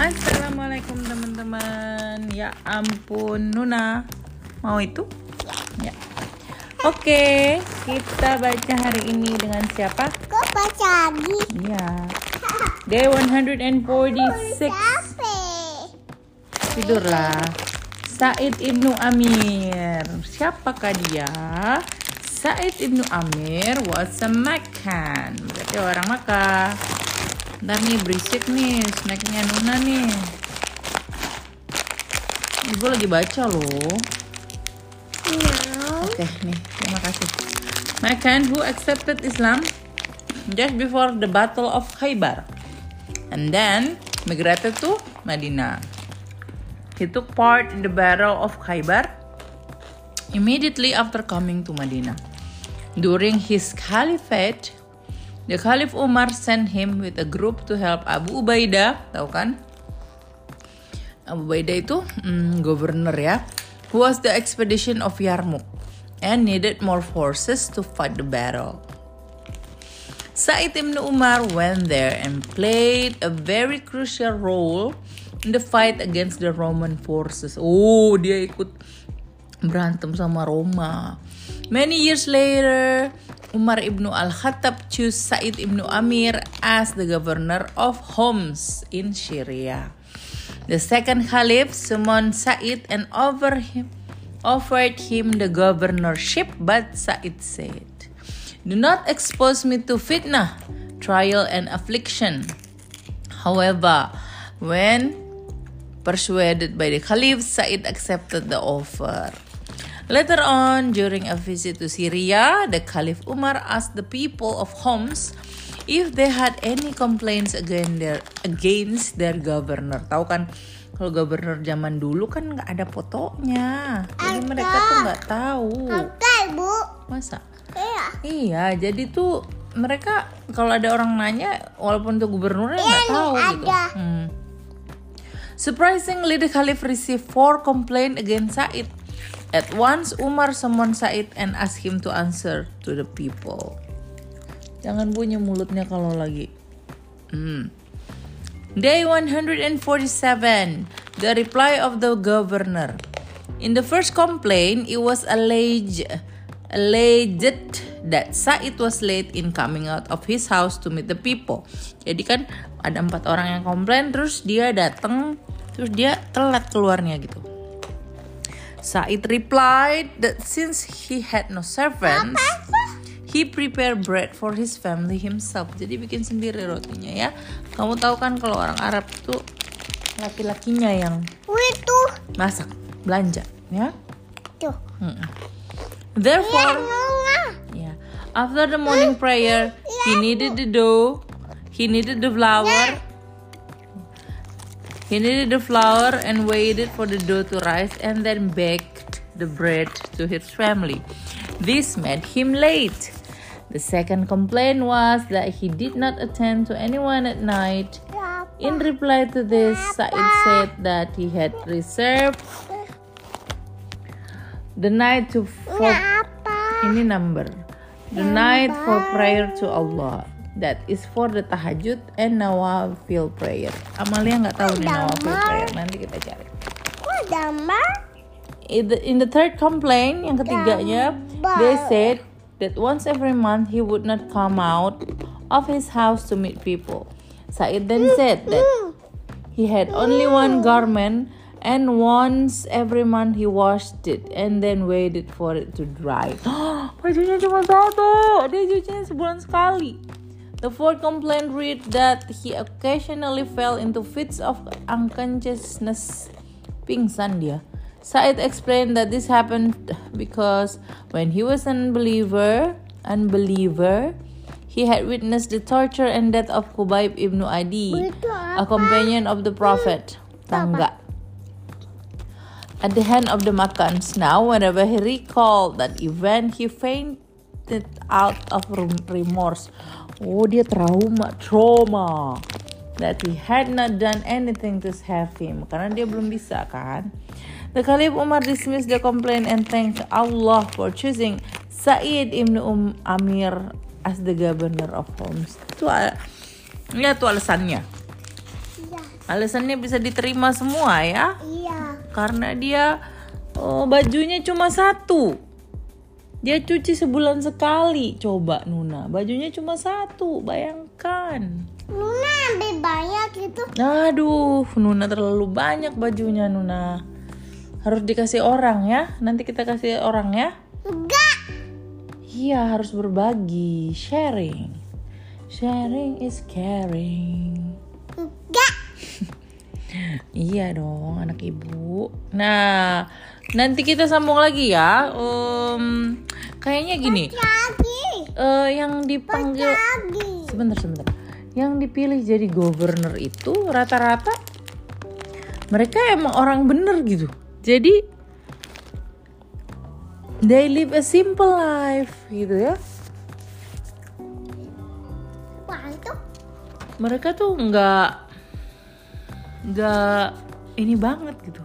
Assalamualaikum teman-teman. Ya ampun, Nuna. Mau itu? Ya. Oke, kita baca hari ini dengan siapa? Kok baca lagi? Ya. Day 146. Capek. Tidurlah. Said Ibnu Amir. Siapakah dia? Said Ibnu Amir was a Meccan. Berarti orang Makkah. Ntar nih berisik nih snacknya Nuna nih. Ibu lagi baca loh. No. Oke nih, terima kasih. Meccan who accepted Islam just before the Battle of Khaybar. And then migrated to Medina. He took part in the Battle of Khaybar immediately after coming to Medina. During his caliphate, the Caliph Umar sent him with a group to help Abu Ubaidah, tahu kan? Abu Ubaidah itu hmm, governor ya, who was the expedition of Yarmouk and needed more forces to fight the battle. Sa'id ibn Umar went there and played a very crucial role in the fight against the Roman forces. Oh, dia ikut berantem sama Roma. Many years later, Umar ibn al-Khattab chose Sa'id ibn Amir as the governor of Homs in Syria. The second caliph summoned Sa'id and over him, offered him the governorship, but Sa'id said, Do not expose me to fitnah, trial, and affliction. However, when persuaded by the caliph, Sa'id accepted the offer. Later on, during a visit to Syria, the Caliph Umar asked the people of Homs if they had any complaints against their against their governor. Tahu kan kalau governor zaman dulu kan nggak ada fotonya, jadi mereka tuh nggak tahu. Oke, Bu. Masa? Iya. Iya, jadi tuh mereka kalau ada orang nanya, walaupun tuh gubernurnya nggak tahu gitu. ada. Hmm. Surprisingly, the Caliph received four complaints against Said. At once, Umar summoned Said and asked him to answer to the people. Jangan bunyi mulutnya kalau lagi. Hmm. Day 147. The reply of the governor. In the first complaint, it was alleged, alleged that Said was late in coming out of his house to meet the people. Jadi kan ada empat orang yang komplain, terus dia datang, terus dia telat keluarnya gitu. Said replied that since he had no servants, he prepared bread for his family himself. Jadi bikin sendiri rotinya ya. Kamu tahu kan kalau orang Arab tuh laki-lakinya yang Itu. masak, belanja, ya. Tuh. Therefore, Nuna. yeah, after the morning prayer, he needed the dough, he needed the flour, he needed the flour and waited for the dough to rise and then baked the bread to his family. This made him late. The second complaint was that he did not attend to anyone at night. In reply to this, Said said that he had reserved the night to for ini number the night for prayer to Allah that is for the tahajud and nawafil prayer. Amalia nggak tahu nih nawafil prayer. Nanti kita cari. In the third complaint yang ketiganya they said that once every month he would not come out of his house to meet people. Said then said that he had only one garment and once every month he washed it and then waited for it to dry. Bajunya cuma satu, dia cucinya sebulan sekali. The fourth complaint read that he occasionally fell into fits of unconsciousness. Pingsan dia. Said explained that this happened because when he was an unbeliever, unbeliever, he had witnessed the torture and death of Kubayb ibn Adi, a companion of the Prophet. Tangga. At the hand of the Makkans. Now, whenever he recalled that event, he fainted out of rem- remorse. Oh, dia trauma, trauma. That he had not done anything to save him. Karena dia belum bisa kan. The Caliph Umar dismissed the complaint and thanked Allah for choosing Sa'id ibn Um Amir as the governor of Homs. Itu ya tuh alasannya. Iya. Alasannya bisa diterima semua ya. Iya. Karena dia oh, bajunya cuma satu. Dia cuci sebulan sekali. Coba Nuna, bajunya cuma satu. Bayangkan. Luna ambil banyak gitu. Aduh, Nuna terlalu banyak bajunya Nuna. Harus dikasih orang ya. Nanti kita kasih orang ya. Enggak. Iya, harus berbagi, sharing. Sharing is caring. Enggak. Iya dong, anak ibu. Nah, nanti kita sambung lagi ya. Um, kayaknya gini, eh, yang dipanggil sebentar sebentar, yang dipilih jadi governor itu rata-rata mereka emang orang bener gitu. Jadi they live a simple life gitu ya. Mereka tuh nggak nggak ini banget gitu.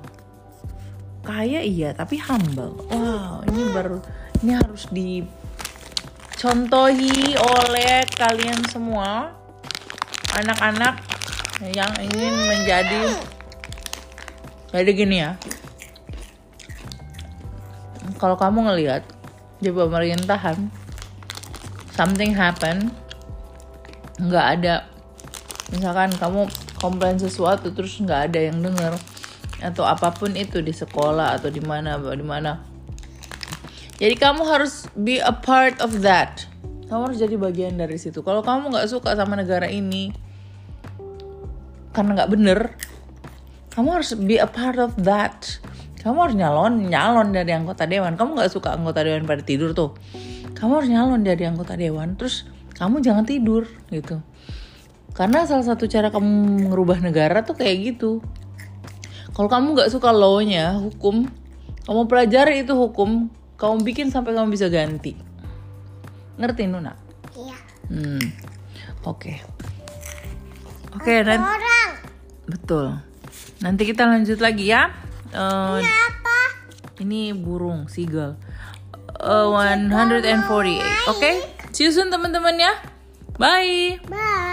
Kaya iya tapi humble. Wow, ini baru ini harus dicontohi oleh kalian semua anak-anak yang ingin menjadi jadi gini ya. Kalau kamu ngelihat di pemerintahan something happen nggak ada misalkan kamu komplain sesuatu terus nggak ada yang denger atau apa pun itu di sekolah atau di mana di mana. Jadi kamu harus be a part of that. Kamu harus jadi bagian dari situ. Kalau kamu nggak suka sama negara ini karena nggak bener kamu harus be a part of that. Kamu harus nyalon nyalon dari anggota dewan. Kamu nggak suka anggota dewan pada tidur tuh. Kamu harus nyalon dari anggota dewan terus kamu jangan tidur gitu. Karena salah satu cara kamu merubah negara tuh kayak gitu kalau kamu nggak suka law-nya hukum kamu pelajari itu hukum kamu bikin sampai kamu bisa ganti. Ngerti Nuna? Iya. hmm. Oke. Oke nanti Orang. betul. Nanti kita lanjut lagi ya. Eh, Apa? ini burung seagull. Uh, 148 oke see you soon teman-teman ya. Bye. Bye.